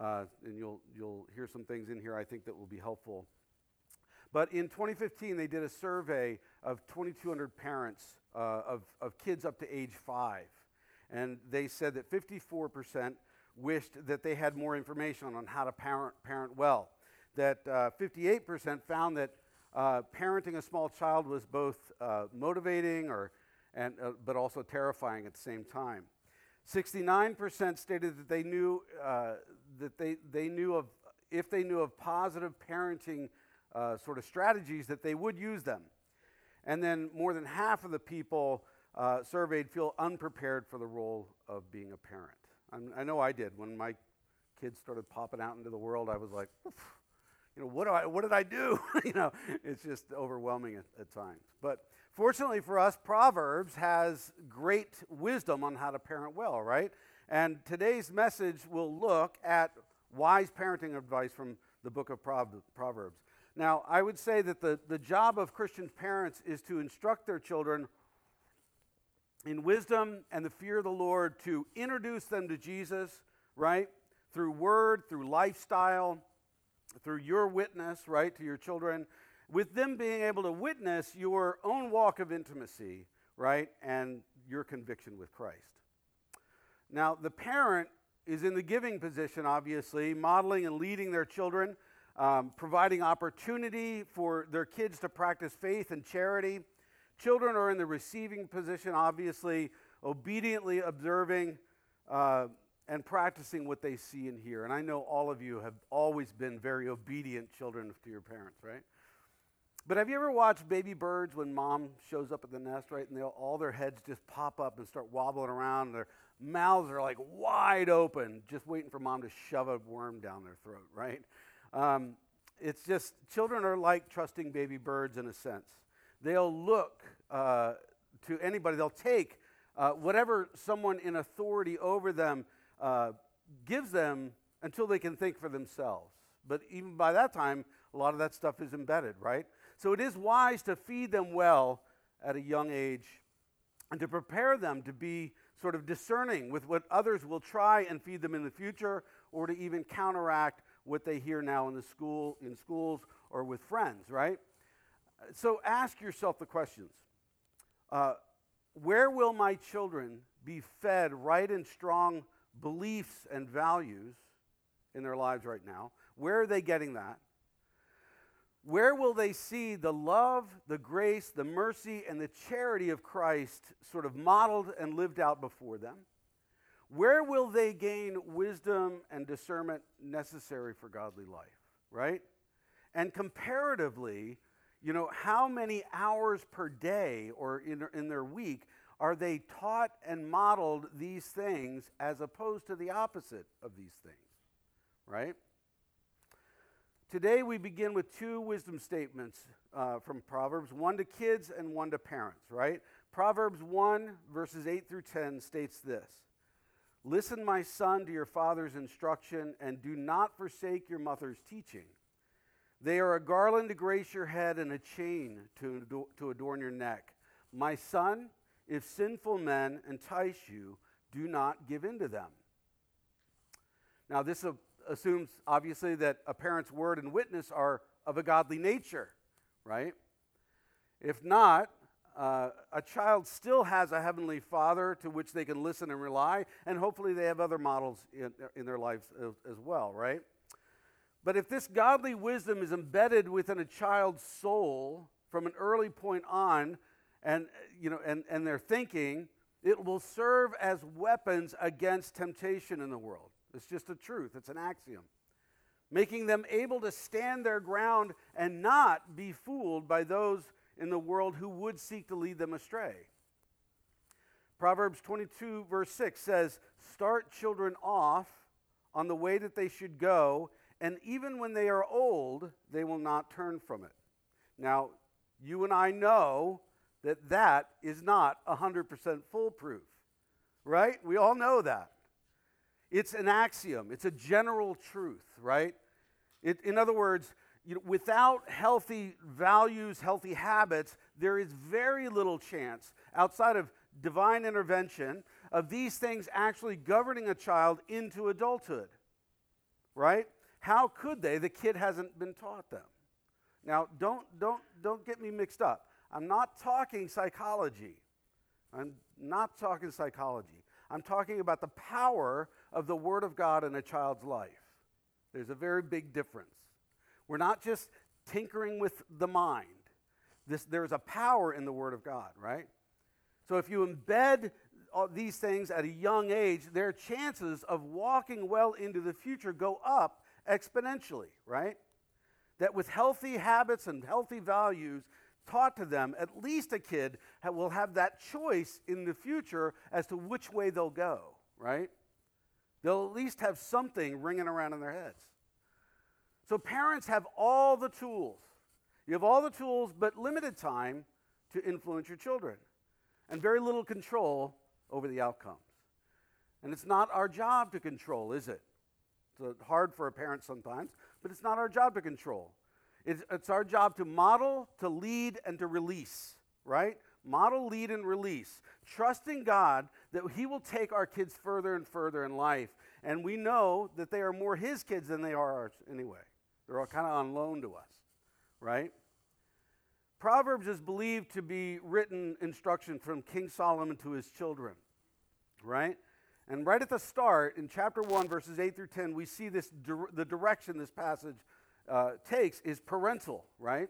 Uh, and you'll, you'll hear some things in here I think that will be helpful. But in 2015, they did a survey of 2,200 parents uh, of, of kids up to age five. And they said that 54% wished that they had more information on how to parent, parent well. That uh, 58% found that uh, parenting a small child was both uh, motivating or, and, uh, but also terrifying at the same time. 69% stated that they knew uh, that they, they knew of if they knew of positive parenting uh, sort of strategies that they would use them. And then more than half of the people uh, surveyed feel unprepared for the role of being a parent. I'm, i know I did when my kids started popping out into the world. I was like, you know, what, do I, what did I do? you know, it's just overwhelming at, at times. But fortunately for us, Proverbs has great wisdom on how to parent well, right? And today's message will look at wise parenting advice from the book of Proverbs. Now, I would say that the, the job of Christian parents is to instruct their children in wisdom and the fear of the Lord, to introduce them to Jesus, right? Through word, through lifestyle, through your witness, right, to your children, with them being able to witness your own walk of intimacy, right, and your conviction with Christ. Now, the parent is in the giving position, obviously, modeling and leading their children, um, providing opportunity for their kids to practice faith and charity. Children are in the receiving position, obviously, obediently observing uh, and practicing what they see and hear. And I know all of you have always been very obedient children to your parents, right? But have you ever watched baby birds when mom shows up at the nest, right? And all their heads just pop up and start wobbling around. And their mouths are like wide open, just waiting for mom to shove a worm down their throat, right? Um, it's just, children are like trusting baby birds in a sense. They'll look uh, to anybody, they'll take uh, whatever someone in authority over them uh, gives them until they can think for themselves. But even by that time, a lot of that stuff is embedded, right? So it is wise to feed them well at a young age and to prepare them to be sort of discerning with what others will try and feed them in the future or to even counteract what they hear now in the school in schools or with friends right so ask yourself the questions uh, where will my children be fed right and strong beliefs and values in their lives right now? Where are they getting that? Where will they see the love, the grace, the mercy, and the charity of Christ sort of modeled and lived out before them? Where will they gain wisdom and discernment necessary for godly life, right? And comparatively, you know, how many hours per day or in, in their week are they taught and modeled these things as opposed to the opposite of these things? Right? Today we begin with two wisdom statements uh, from Proverbs one to kids and one to parents, right? Proverbs 1, verses 8 through 10 states this Listen, my son, to your father's instruction, and do not forsake your mother's teaching. They are a garland to grace your head and a chain to, to adorn your neck. My son, if sinful men entice you, do not give in to them. Now, this assumes, obviously, that a parent's word and witness are of a godly nature, right? If not, uh, a child still has a heavenly father to which they can listen and rely, and hopefully they have other models in, in their lives as, as well, right? But if this godly wisdom is embedded within a child's soul from an early point on, and, you know, and, and their thinking, it will serve as weapons against temptation in the world. It's just a truth, it's an axiom. Making them able to stand their ground and not be fooled by those in the world who would seek to lead them astray. Proverbs 22, verse 6 says, Start children off on the way that they should go, and even when they are old, they will not turn from it. Now, you and I know that that is not 100% foolproof, right? We all know that. It's an axiom, it's a general truth, right? It, in other words, you know, without healthy values, healthy habits, there is very little chance outside of divine intervention of these things actually governing a child into adulthood. right? How could they? The kid hasn't been taught them. Now, don't, don't, don't get me mixed up. I'm not talking psychology. I'm not talking psychology. I'm talking about the power of the Word of God in a child's life. There's a very big difference. We're not just tinkering with the mind. This, there's a power in the Word of God, right? So if you embed these things at a young age, their chances of walking well into the future go up exponentially, right? That with healthy habits and healthy values taught to them, at least a kid will have that choice in the future as to which way they'll go, right? They'll at least have something ringing around in their heads. So parents have all the tools. You have all the tools, but limited time to influence your children, and very little control over the outcomes. And it's not our job to control, is it? It's uh, hard for a parent sometimes, but it's not our job to control. It's, it's our job to model, to lead, and to release, right? Model, lead, and release. Trusting God that He will take our kids further and further in life. And we know that they are more His kids than they are ours anyway. They're all kind of on loan to us, right? Proverbs is believed to be written instruction from King Solomon to his children, right? And right at the start, in chapter 1, verses 8 through 10, we see this the direction this passage uh, takes is parental, right?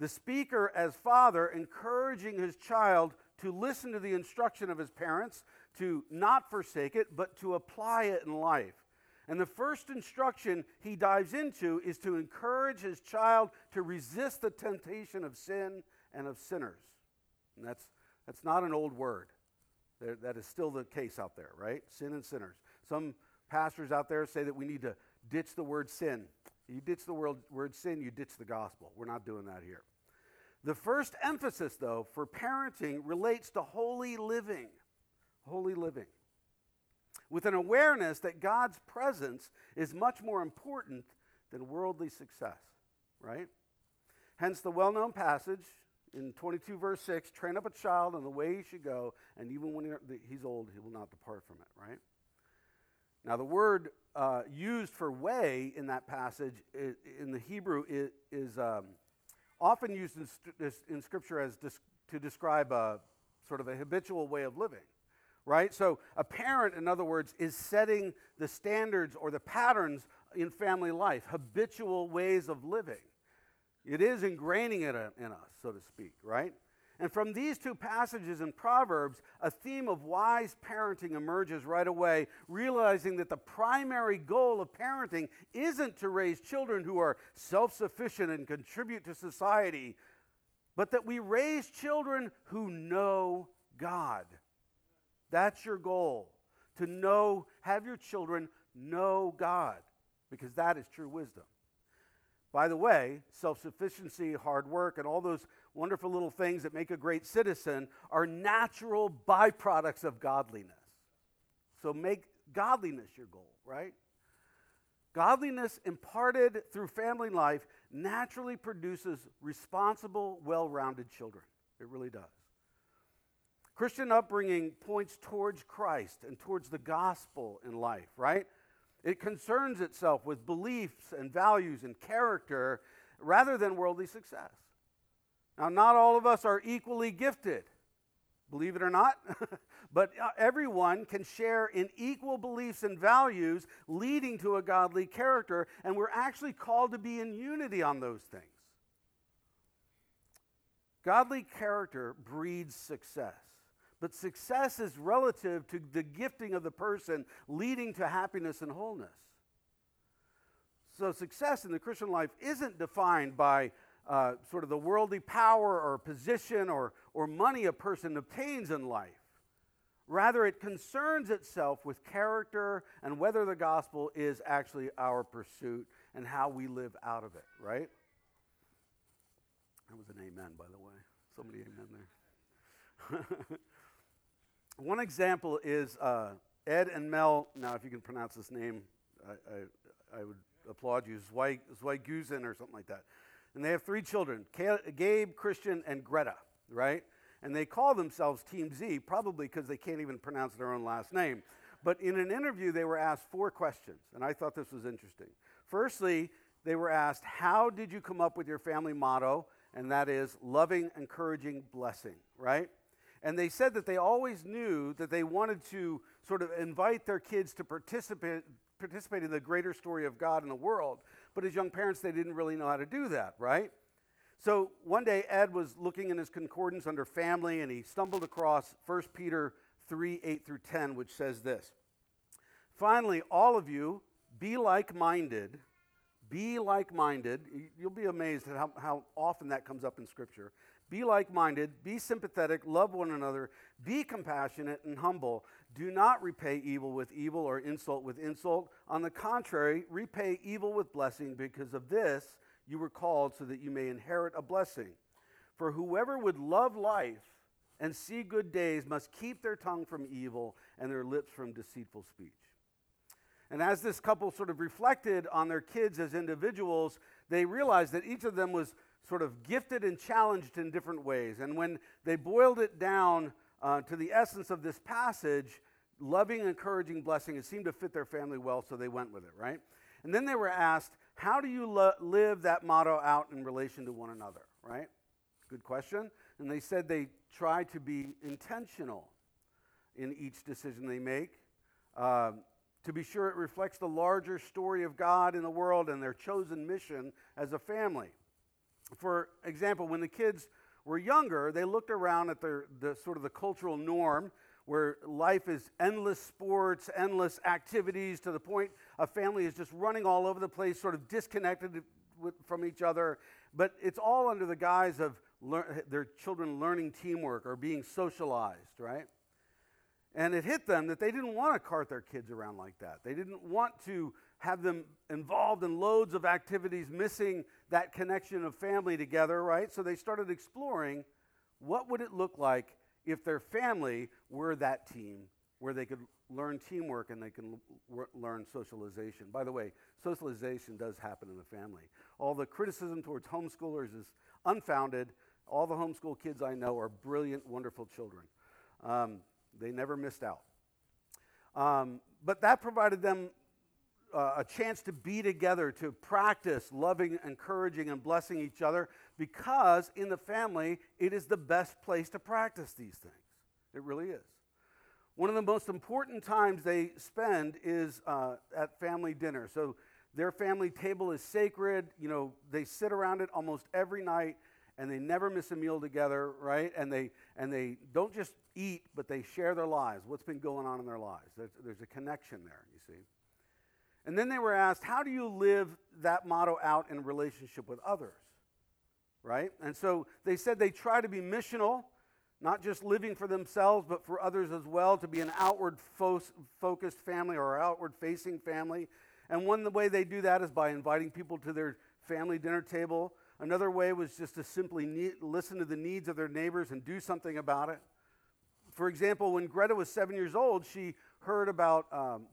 The speaker, as father, encouraging his child to listen to the instruction of his parents, to not forsake it, but to apply it in life. And the first instruction he dives into is to encourage his child to resist the temptation of sin and of sinners. And that's, that's not an old word. There, that is still the case out there, right? Sin and sinners. Some pastors out there say that we need to ditch the word sin. You ditch the word, word sin, you ditch the gospel. We're not doing that here. The first emphasis, though, for parenting relates to holy living. Holy living with an awareness that God's presence is much more important than worldly success, right? Hence the well known passage in 22, verse 6 train up a child in the way he should go, and even when he's old, he will not depart from it, right? Now, the word uh, used for way in that passage in the Hebrew is, is um, often used in, in Scripture as to describe a sort of a habitual way of living right? So, a parent, in other words, is setting the standards or the patterns in family life, habitual ways of living. It is ingraining it in us, so to speak, right? And from these two passages in Proverbs, a theme of wise parenting emerges right away, realizing that the primary goal of parenting isn't to raise children who are self sufficient and contribute to society, but that we raise children who know God. That's your goal to know, have your children know God, because that is true wisdom. By the way, self sufficiency, hard work, and all those wonderful little things that make a great citizen are natural byproducts of godliness. So make godliness your goal, right? Godliness imparted through family life naturally produces responsible, well rounded children. It really does. Christian upbringing points towards Christ and towards the gospel in life, right? It concerns itself with beliefs and values and character rather than worldly success. Now, not all of us are equally gifted, believe it or not, but uh, everyone can share in equal beliefs and values leading to a godly character, and we're actually called to be in unity on those things. Godly character breeds success. But success is relative to the gifting of the person leading to happiness and wholeness. So, success in the Christian life isn't defined by uh, sort of the worldly power or position or, or money a person obtains in life. Rather, it concerns itself with character and whether the gospel is actually our pursuit and how we live out of it, right? That was an amen, by the way. Somebody amen there. One example is uh, Ed and Mel. Now, if you can pronounce this name, I, I, I would applaud you. Zweigusen or something like that. And they have three children Gabe, Christian, and Greta, right? And they call themselves Team Z, probably because they can't even pronounce their own last name. But in an interview, they were asked four questions, and I thought this was interesting. Firstly, they were asked, How did you come up with your family motto? And that is loving, encouraging, blessing, right? And they said that they always knew that they wanted to sort of invite their kids to participate, participate in the greater story of God in the world. But as young parents, they didn't really know how to do that, right? So one day, Ed was looking in his concordance under family, and he stumbled across 1 Peter 3 8 through 10, which says this Finally, all of you, be like minded. Be like minded. You'll be amazed at how, how often that comes up in Scripture. Be like minded, be sympathetic, love one another, be compassionate and humble. Do not repay evil with evil or insult with insult. On the contrary, repay evil with blessing, because of this you were called so that you may inherit a blessing. For whoever would love life and see good days must keep their tongue from evil and their lips from deceitful speech. And as this couple sort of reflected on their kids as individuals, they realized that each of them was sort of gifted and challenged in different ways. And when they boiled it down uh, to the essence of this passage, loving, encouraging, blessing, it seemed to fit their family well, so they went with it, right? And then they were asked, how do you lo- live that motto out in relation to one another, right? Good question. And they said they try to be intentional in each decision they make. Um, to be sure it reflects the larger story of God in the world and their chosen mission as a family. For example, when the kids were younger, they looked around at their, the sort of the cultural norm where life is endless sports, endless activities to the point a family is just running all over the place, sort of disconnected with, from each other. But it's all under the guise of lear- their children learning teamwork or being socialized, right? And it hit them that they didn't want to cart their kids around like that. They didn't want to have them involved in loads of activities, missing that connection of family together, right? So they started exploring what would it look like if their family were that team where they could learn teamwork and they can l- learn socialization. By the way, socialization does happen in the family. All the criticism towards homeschoolers is unfounded. All the homeschool kids I know are brilliant, wonderful children. Um, they never missed out. Um, but that provided them uh, a chance to be together, to practice loving, encouraging, and blessing each other because in the family, it is the best place to practice these things. It really is. One of the most important times they spend is uh, at family dinner. So their family table is sacred. You know, they sit around it almost every night and they never miss a meal together, right? And they, and they don't just eat, but they share their lives, what's been going on in their lives. There's, there's a connection there, you see. And then they were asked, how do you live that motto out in relationship with others? Right? And so they said they try to be missional not just living for themselves, but for others as well, to be an outward fo- focused family or outward facing family. And one the way they do that is by inviting people to their family dinner table. Another way was just to simply need, listen to the needs of their neighbors and do something about it. For example, when Greta was seven years old, she heard about um,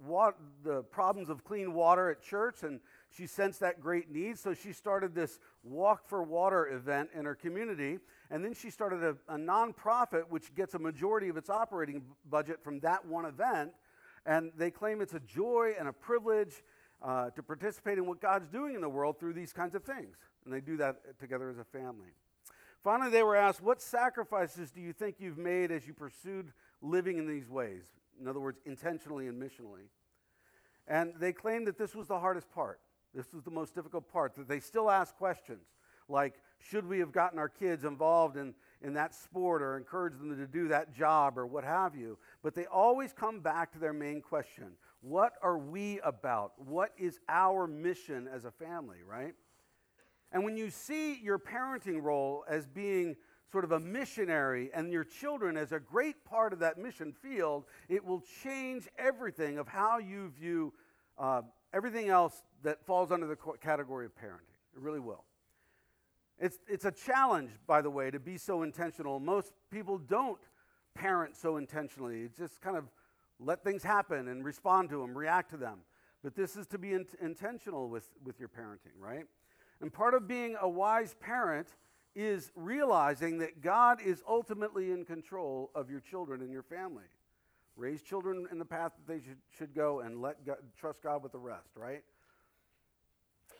the problems of clean water at church, and she sensed that great need. So she started this Walk for Water event in her community. And then she started a, a nonprofit which gets a majority of its operating budget from that one event. And they claim it's a joy and a privilege uh, to participate in what God's doing in the world through these kinds of things. And they do that together as a family. Finally, they were asked, What sacrifices do you think you've made as you pursued living in these ways? In other words, intentionally and missionally. And they claimed that this was the hardest part. This was the most difficult part, that they still ask questions like should we have gotten our kids involved in, in that sport or encouraged them to do that job or what have you. But they always come back to their main question what are we about? What is our mission as a family, right? And when you see your parenting role as being sort of a missionary and your children as a great part of that mission field, it will change everything of how you view uh, everything else that falls under the category of parenting. It really will. It's, it's a challenge, by the way, to be so intentional. Most people don't parent so intentionally. It's just kind of let things happen and respond to them, react to them. But this is to be in- intentional with, with your parenting, right? And part of being a wise parent is realizing that God is ultimately in control of your children and your family, Raise children in the path that they should, should go and let God, trust God with the rest, right?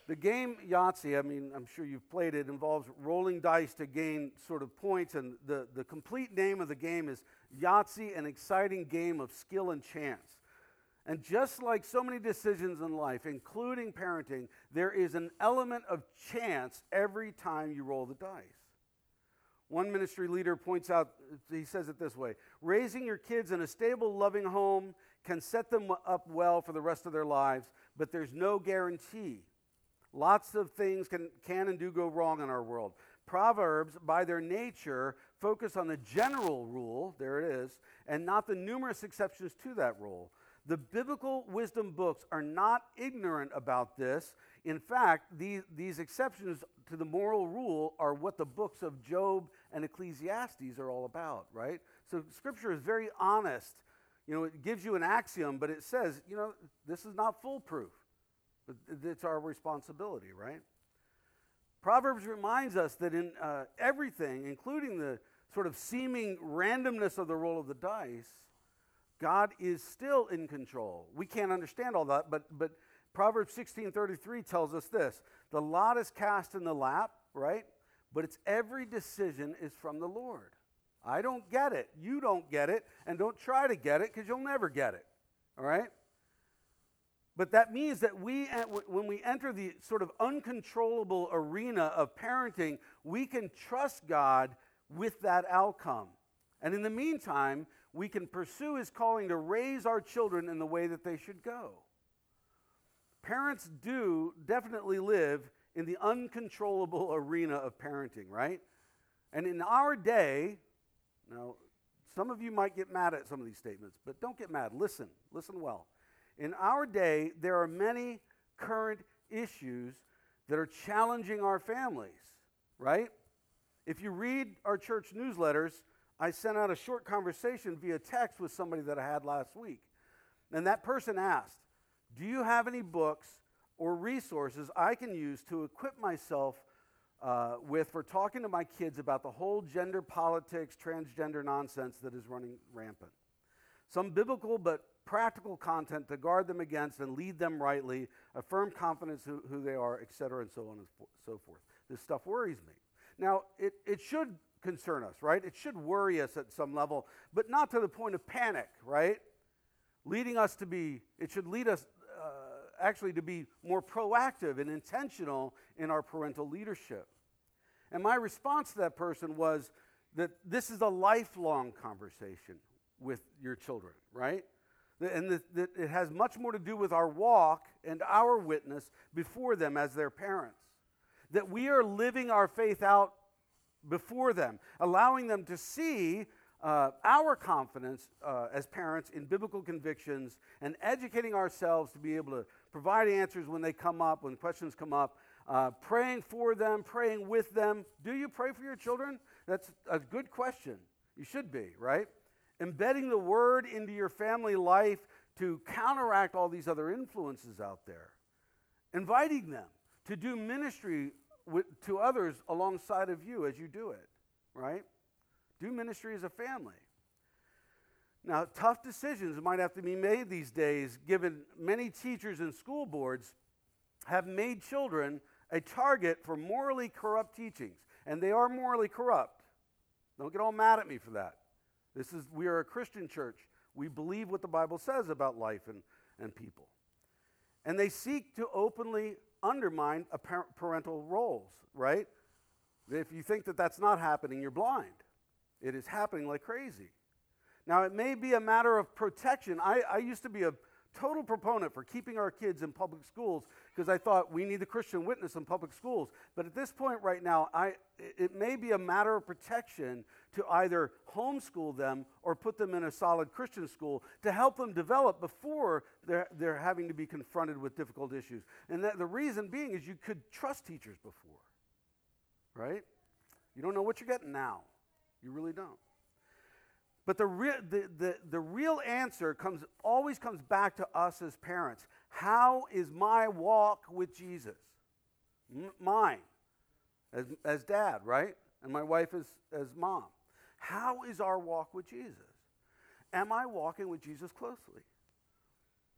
The game Yahtzee, I mean, I'm sure you've played it, involves rolling dice to gain sort of points, and the, the complete name of the game is Yahtzee, an exciting game of skill and chance. And just like so many decisions in life, including parenting, there is an element of chance every time you roll the dice. One ministry leader points out, he says it this way raising your kids in a stable, loving home can set them up well for the rest of their lives, but there's no guarantee. Lots of things can, can and do go wrong in our world. Proverbs, by their nature, focus on the general rule, there it is, and not the numerous exceptions to that rule. The biblical wisdom books are not ignorant about this. In fact, these, these exceptions to the moral rule are what the books of Job and Ecclesiastes are all about, right? So Scripture is very honest. You know, it gives you an axiom, but it says, you know, this is not foolproof. It's our responsibility, right? Proverbs reminds us that in uh, everything, including the sort of seeming randomness of the roll of the dice, God is still in control. We can't understand all that, but, but Proverbs 16:33 tells us this: the lot is cast in the lap, right? But it's every decision is from the Lord. I don't get it. You don't get it, and don't try to get it because you'll never get it. All right? But that means that we, uh, when we enter the sort of uncontrollable arena of parenting, we can trust God with that outcome. And in the meantime, we can pursue his calling to raise our children in the way that they should go. Parents do definitely live in the uncontrollable arena of parenting, right? And in our day, now, some of you might get mad at some of these statements, but don't get mad. Listen, listen well. In our day, there are many current issues that are challenging our families, right? If you read our church newsletters, I sent out a short conversation via text with somebody that I had last week. And that person asked, Do you have any books or resources I can use to equip myself uh, with for talking to my kids about the whole gender politics, transgender nonsense that is running rampant? Some biblical but practical content to guard them against and lead them rightly, affirm confidence who, who they are, etc., and so on and so forth. This stuff worries me. Now, it, it should concern us, right? It should worry us at some level, but not to the point of panic, right? Leading us to be, it should lead us uh, actually to be more proactive and intentional in our parental leadership. And my response to that person was that this is a lifelong conversation with your children, right? And that it has much more to do with our walk and our witness before them as their parents. That we are living our faith out before them, allowing them to see uh, our confidence uh, as parents in biblical convictions and educating ourselves to be able to provide answers when they come up, when questions come up, uh, praying for them, praying with them. Do you pray for your children? That's a good question. You should be, right? Embedding the word into your family life to counteract all these other influences out there. Inviting them to do ministry to others alongside of you as you do it, right? Do ministry as a family. Now, tough decisions might have to be made these days, given many teachers and school boards have made children a target for morally corrupt teachings. And they are morally corrupt. Don't get all mad at me for that. This is we are a Christian church. We believe what the Bible says about life and, and people. And they seek to openly undermine parental roles, right? If you think that that's not happening, you're blind. It is happening like crazy. Now, it may be a matter of protection. I, I used to be a total proponent for keeping our kids in public schools because I thought we need the Christian witness in public schools. But at this point right now, I, it may be a matter of protection to either homeschool them or put them in a solid Christian school to help them develop before they're, they're having to be confronted with difficult issues. And that, the reason being is you could trust teachers before, right? You don't know what you're getting now. You really don't. But the, re- the, the, the real answer comes, always comes back to us as parents. How is my walk with Jesus? M- mine, as, as dad, right? And my wife as, as mom. How is our walk with Jesus? am I walking with Jesus closely?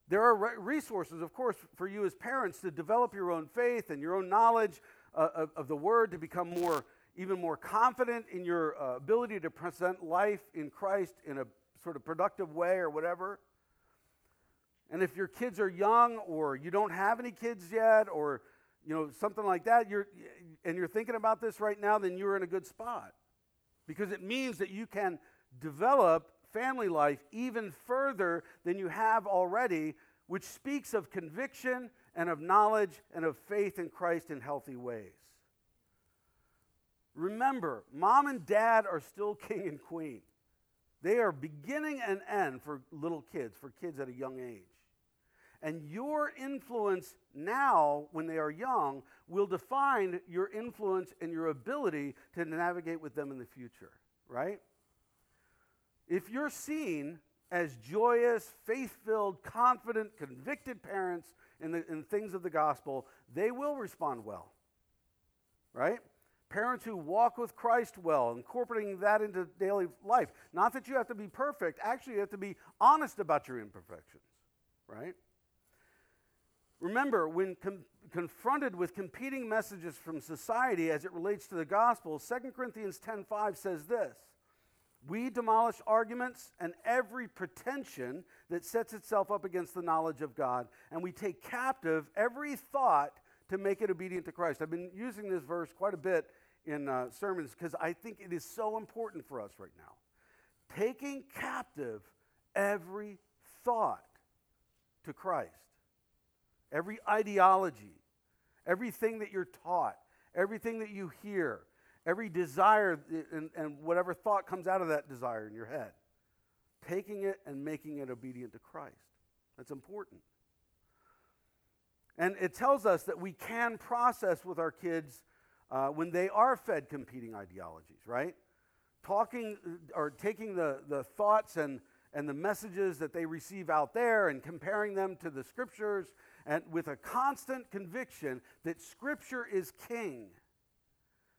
There are re- resources, of course, for you as parents to develop your own faith and your own knowledge uh, of, of, the Word to become more, even more confident in your uh, ability to present life in Christ in a sort of productive way or whatever. And if your kids are young or you don't have any kids yet or you know something like that, you're, and you're thinking about this right now, then you're in a good spot because it means that you can develop family life even further than you have already, which speaks of conviction and of knowledge and of faith in Christ in healthy ways. Remember, mom and dad are still king and queen. They are beginning and end for little kids, for kids at a young age. And your influence now, when they are young, will define your influence and your ability to navigate with them in the future, right? If you're seen as joyous, faith filled, confident, convicted parents in the in things of the gospel, they will respond well. Right? Parents who walk with Christ well, incorporating that into daily life. Not that you have to be perfect, actually, you have to be honest about your imperfections. Right? Remember, when com- confronted with competing messages from society as it relates to the gospel, 2 Corinthians 10:5 says this we demolish arguments and every pretension that sets itself up against the knowledge of God, and we take captive every thought to make it obedient to Christ. I've been using this verse quite a bit in uh, sermons because I think it is so important for us right now. Taking captive every thought to Christ, every ideology, everything that you're taught, everything that you hear, every desire and, and whatever thought comes out of that desire in your head, taking it and making it obedient to Christ. That's important. And it tells us that we can process with our kids uh, when they are fed competing ideologies, right? Talking uh, or taking the, the thoughts and, and the messages that they receive out there and comparing them to the scriptures and with a constant conviction that scripture is king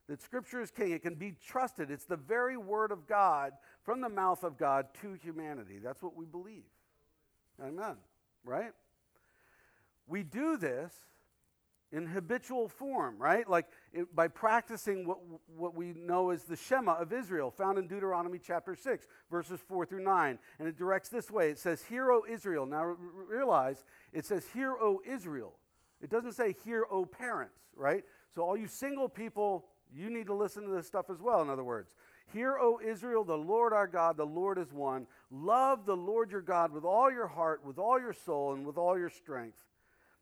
that Scripture is king. It can be trusted. It's the very word of God from the mouth of God to humanity. That's what we believe. Amen. Right? We do this in habitual form, right? Like it, by practicing what, what we know as the Shema of Israel, found in Deuteronomy chapter 6, verses 4 through 9. And it directs this way it says, Hear, O Israel. Now realize it says, Hear, O Israel. It doesn't say, Hear, O parents, right? So all you single people you need to listen to this stuff as well, in other words. Hear, O Israel, the Lord our God, the Lord is one. Love the Lord your God with all your heart, with all your soul, and with all your strength.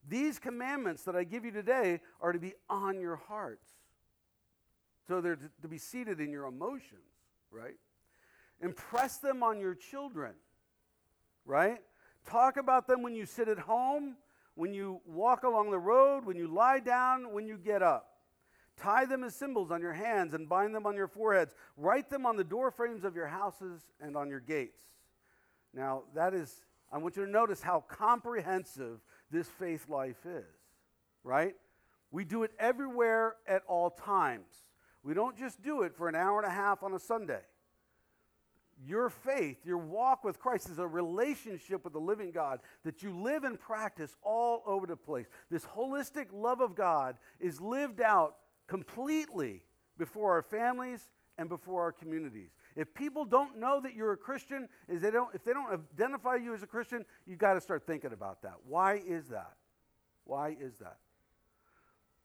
These commandments that I give you today are to be on your hearts. So they're to be seated in your emotions, right? Impress them on your children, right? Talk about them when you sit at home, when you walk along the road, when you lie down, when you get up. Tie them as symbols on your hands and bind them on your foreheads. Write them on the door frames of your houses and on your gates. Now, that is, I want you to notice how comprehensive this faith life is, right? We do it everywhere at all times. We don't just do it for an hour and a half on a Sunday. Your faith, your walk with Christ is a relationship with the living God that you live and practice all over the place. This holistic love of God is lived out completely before our families and before our communities. If people don't know that you're a Christian, if they don't, if they don't identify you as a Christian, you've got to start thinking about that. Why is that? Why is that?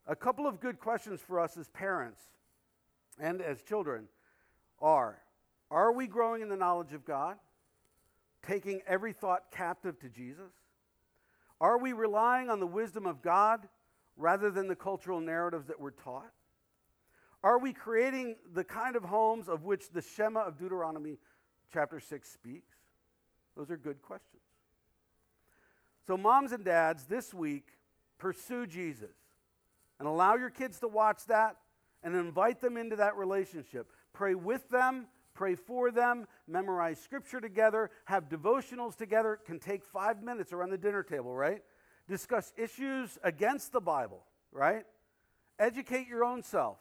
A couple of good questions for us as parents and as children are Are we growing in the knowledge of God? Taking every thought captive to Jesus? Are we relying on the wisdom of God rather than the cultural narratives that we're taught? Are we creating the kind of homes of which the Shema of Deuteronomy chapter 6 speaks? Those are good questions. So, moms and dads, this week, pursue Jesus and allow your kids to watch that and invite them into that relationship. Pray with them, pray for them, memorize scripture together, have devotionals together. It can take five minutes around the dinner table, right? Discuss issues against the Bible, right? Educate your own self.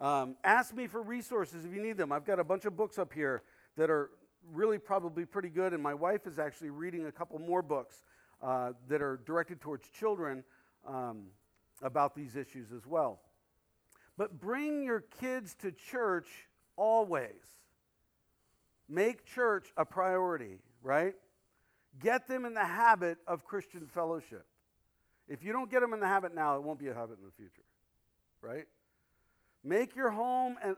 Um, ask me for resources if you need them. I've got a bunch of books up here that are really probably pretty good, and my wife is actually reading a couple more books uh, that are directed towards children um, about these issues as well. But bring your kids to church always. Make church a priority, right? Get them in the habit of Christian fellowship. If you don't get them in the habit now, it won't be a habit in the future, right? Make your home and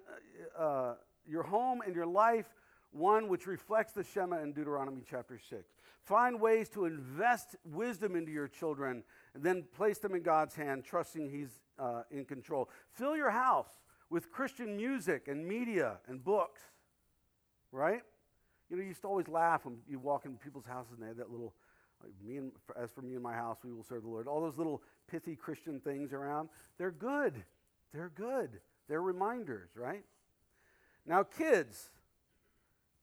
uh, uh your home and your life one which reflects the Shema in Deuteronomy chapter 6. Find ways to invest wisdom into your children and then place them in God's hand, trusting He's uh, in control. Fill your house with Christian music and media and books, right? You know, you used to always laugh when you walk in people's houses and they had that little, like me and, as for me and my house, we will serve the Lord. All those little pithy Christian things around, they're good. They're good. They're reminders, right? Now, kids,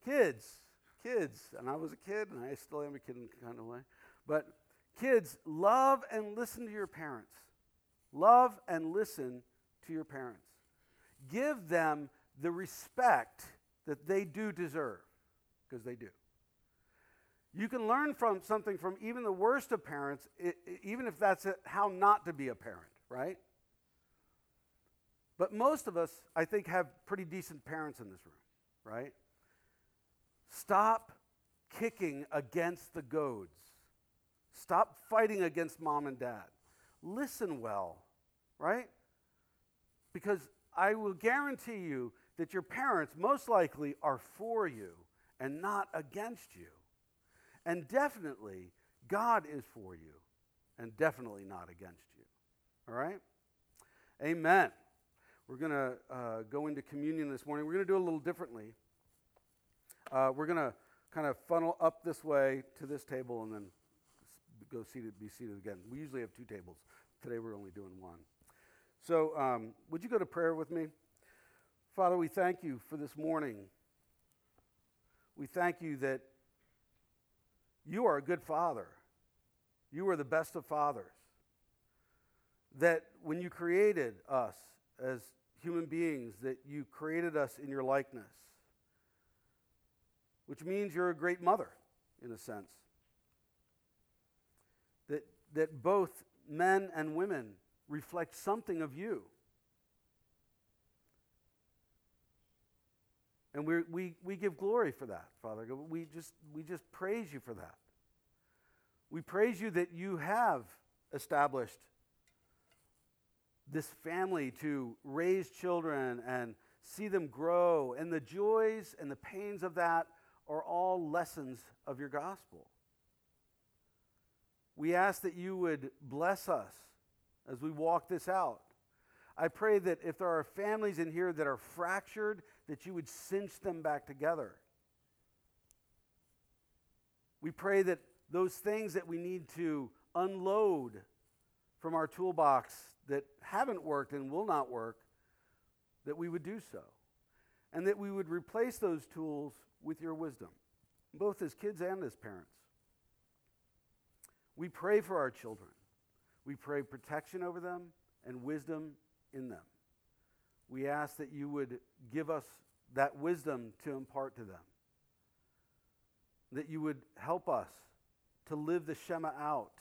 kids, kids, and I was a kid, and I still am a kid in kind of way, but kids, love and listen to your parents. Love and listen to your parents. Give them the respect that they do deserve, because they do. You can learn from something from even the worst of parents, it, even if that's how not to be a parent, right? But most of us, I think, have pretty decent parents in this room, right? Stop kicking against the goads. Stop fighting against mom and dad. Listen well, right? Because I will guarantee you that your parents most likely are for you and not against you. And definitely, God is for you and definitely not against you. All right? Amen. We're going to uh, go into communion this morning. We're going to do it a little differently. Uh, we're going to kind of funnel up this way to this table and then go seated, be seated again. We usually have two tables. Today we're only doing one. So, um, would you go to prayer with me? Father, we thank you for this morning. We thank you that you are a good father. You are the best of fathers. That when you created us as human beings, that you created us in your likeness, which means you're a great mother, in a sense. That, that both men and women reflect something of you. And we we, we give glory for that, Father. We just, we just praise you for that. We praise you that you have established this family to raise children and see them grow. And the joys and the pains of that are all lessons of your gospel. We ask that you would bless us as we walk this out. I pray that if there are families in here that are fractured, that you would cinch them back together. We pray that those things that we need to unload from our toolbox that haven't worked and will not work, that we would do so. And that we would replace those tools with your wisdom, both as kids and as parents. We pray for our children. We pray protection over them and wisdom in them. We ask that you would give us that wisdom to impart to them, that you would help us to live the Shema out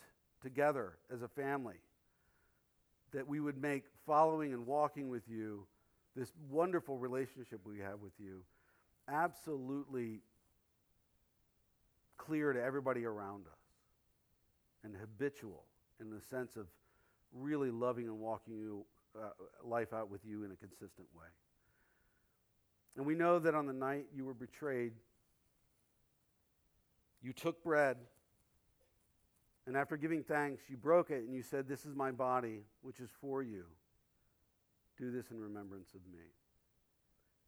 together as a family, that we would make following and walking with you this wonderful relationship we have with you absolutely clear to everybody around us and habitual in the sense of really loving and walking you, uh, life out with you in a consistent way. And we know that on the night you were betrayed, you took bread, and after giving thanks, you broke it and you said, This is my body, which is for you. Do this in remembrance of me.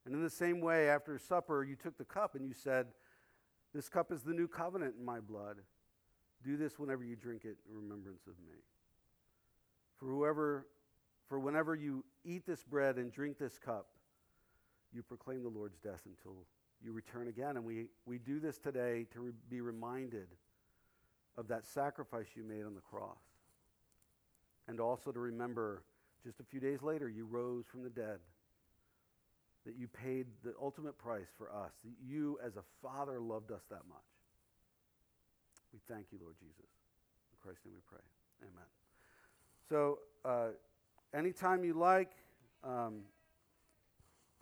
And in the same way, after supper, you took the cup and you said, This cup is the new covenant in my blood. Do this whenever you drink it in remembrance of me. For whoever, for whenever you eat this bread and drink this cup, you proclaim the Lord's death until you return again. And we, we do this today to re- be reminded of that sacrifice you made on the cross. And also to remember just a few days later, you rose from the dead that you paid the ultimate price for us, that you as a father loved us that much. We thank you, Lord Jesus. In Christ's name we pray. Amen. So, uh, anytime you like, um,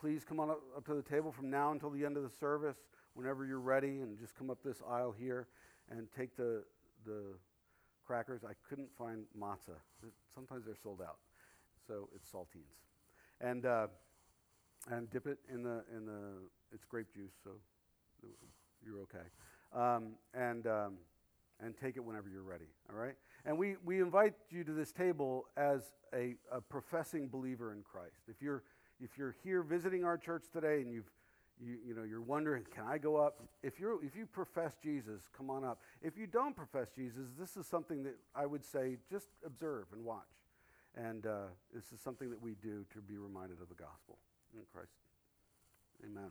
please come on up, up, to the table from now until the end of the service, whenever you're ready, and just come up this aisle here and take the, the crackers. I couldn't find matzah. Sometimes they're sold out, so it's saltines. And, uh, and dip it in the, in the, it's grape juice, so you're okay. Um, and, um, and take it whenever you're ready, all right? And we, we invite you to this table as a, a professing believer in Christ. If you're, if you're here visiting our church today and you've, you, you know, you're wondering, can I go up? If, you're, if you profess Jesus, come on up. If you don't profess Jesus, this is something that I would say just observe and watch. And uh, this is something that we do to be reminded of the gospel in Christ. Amen.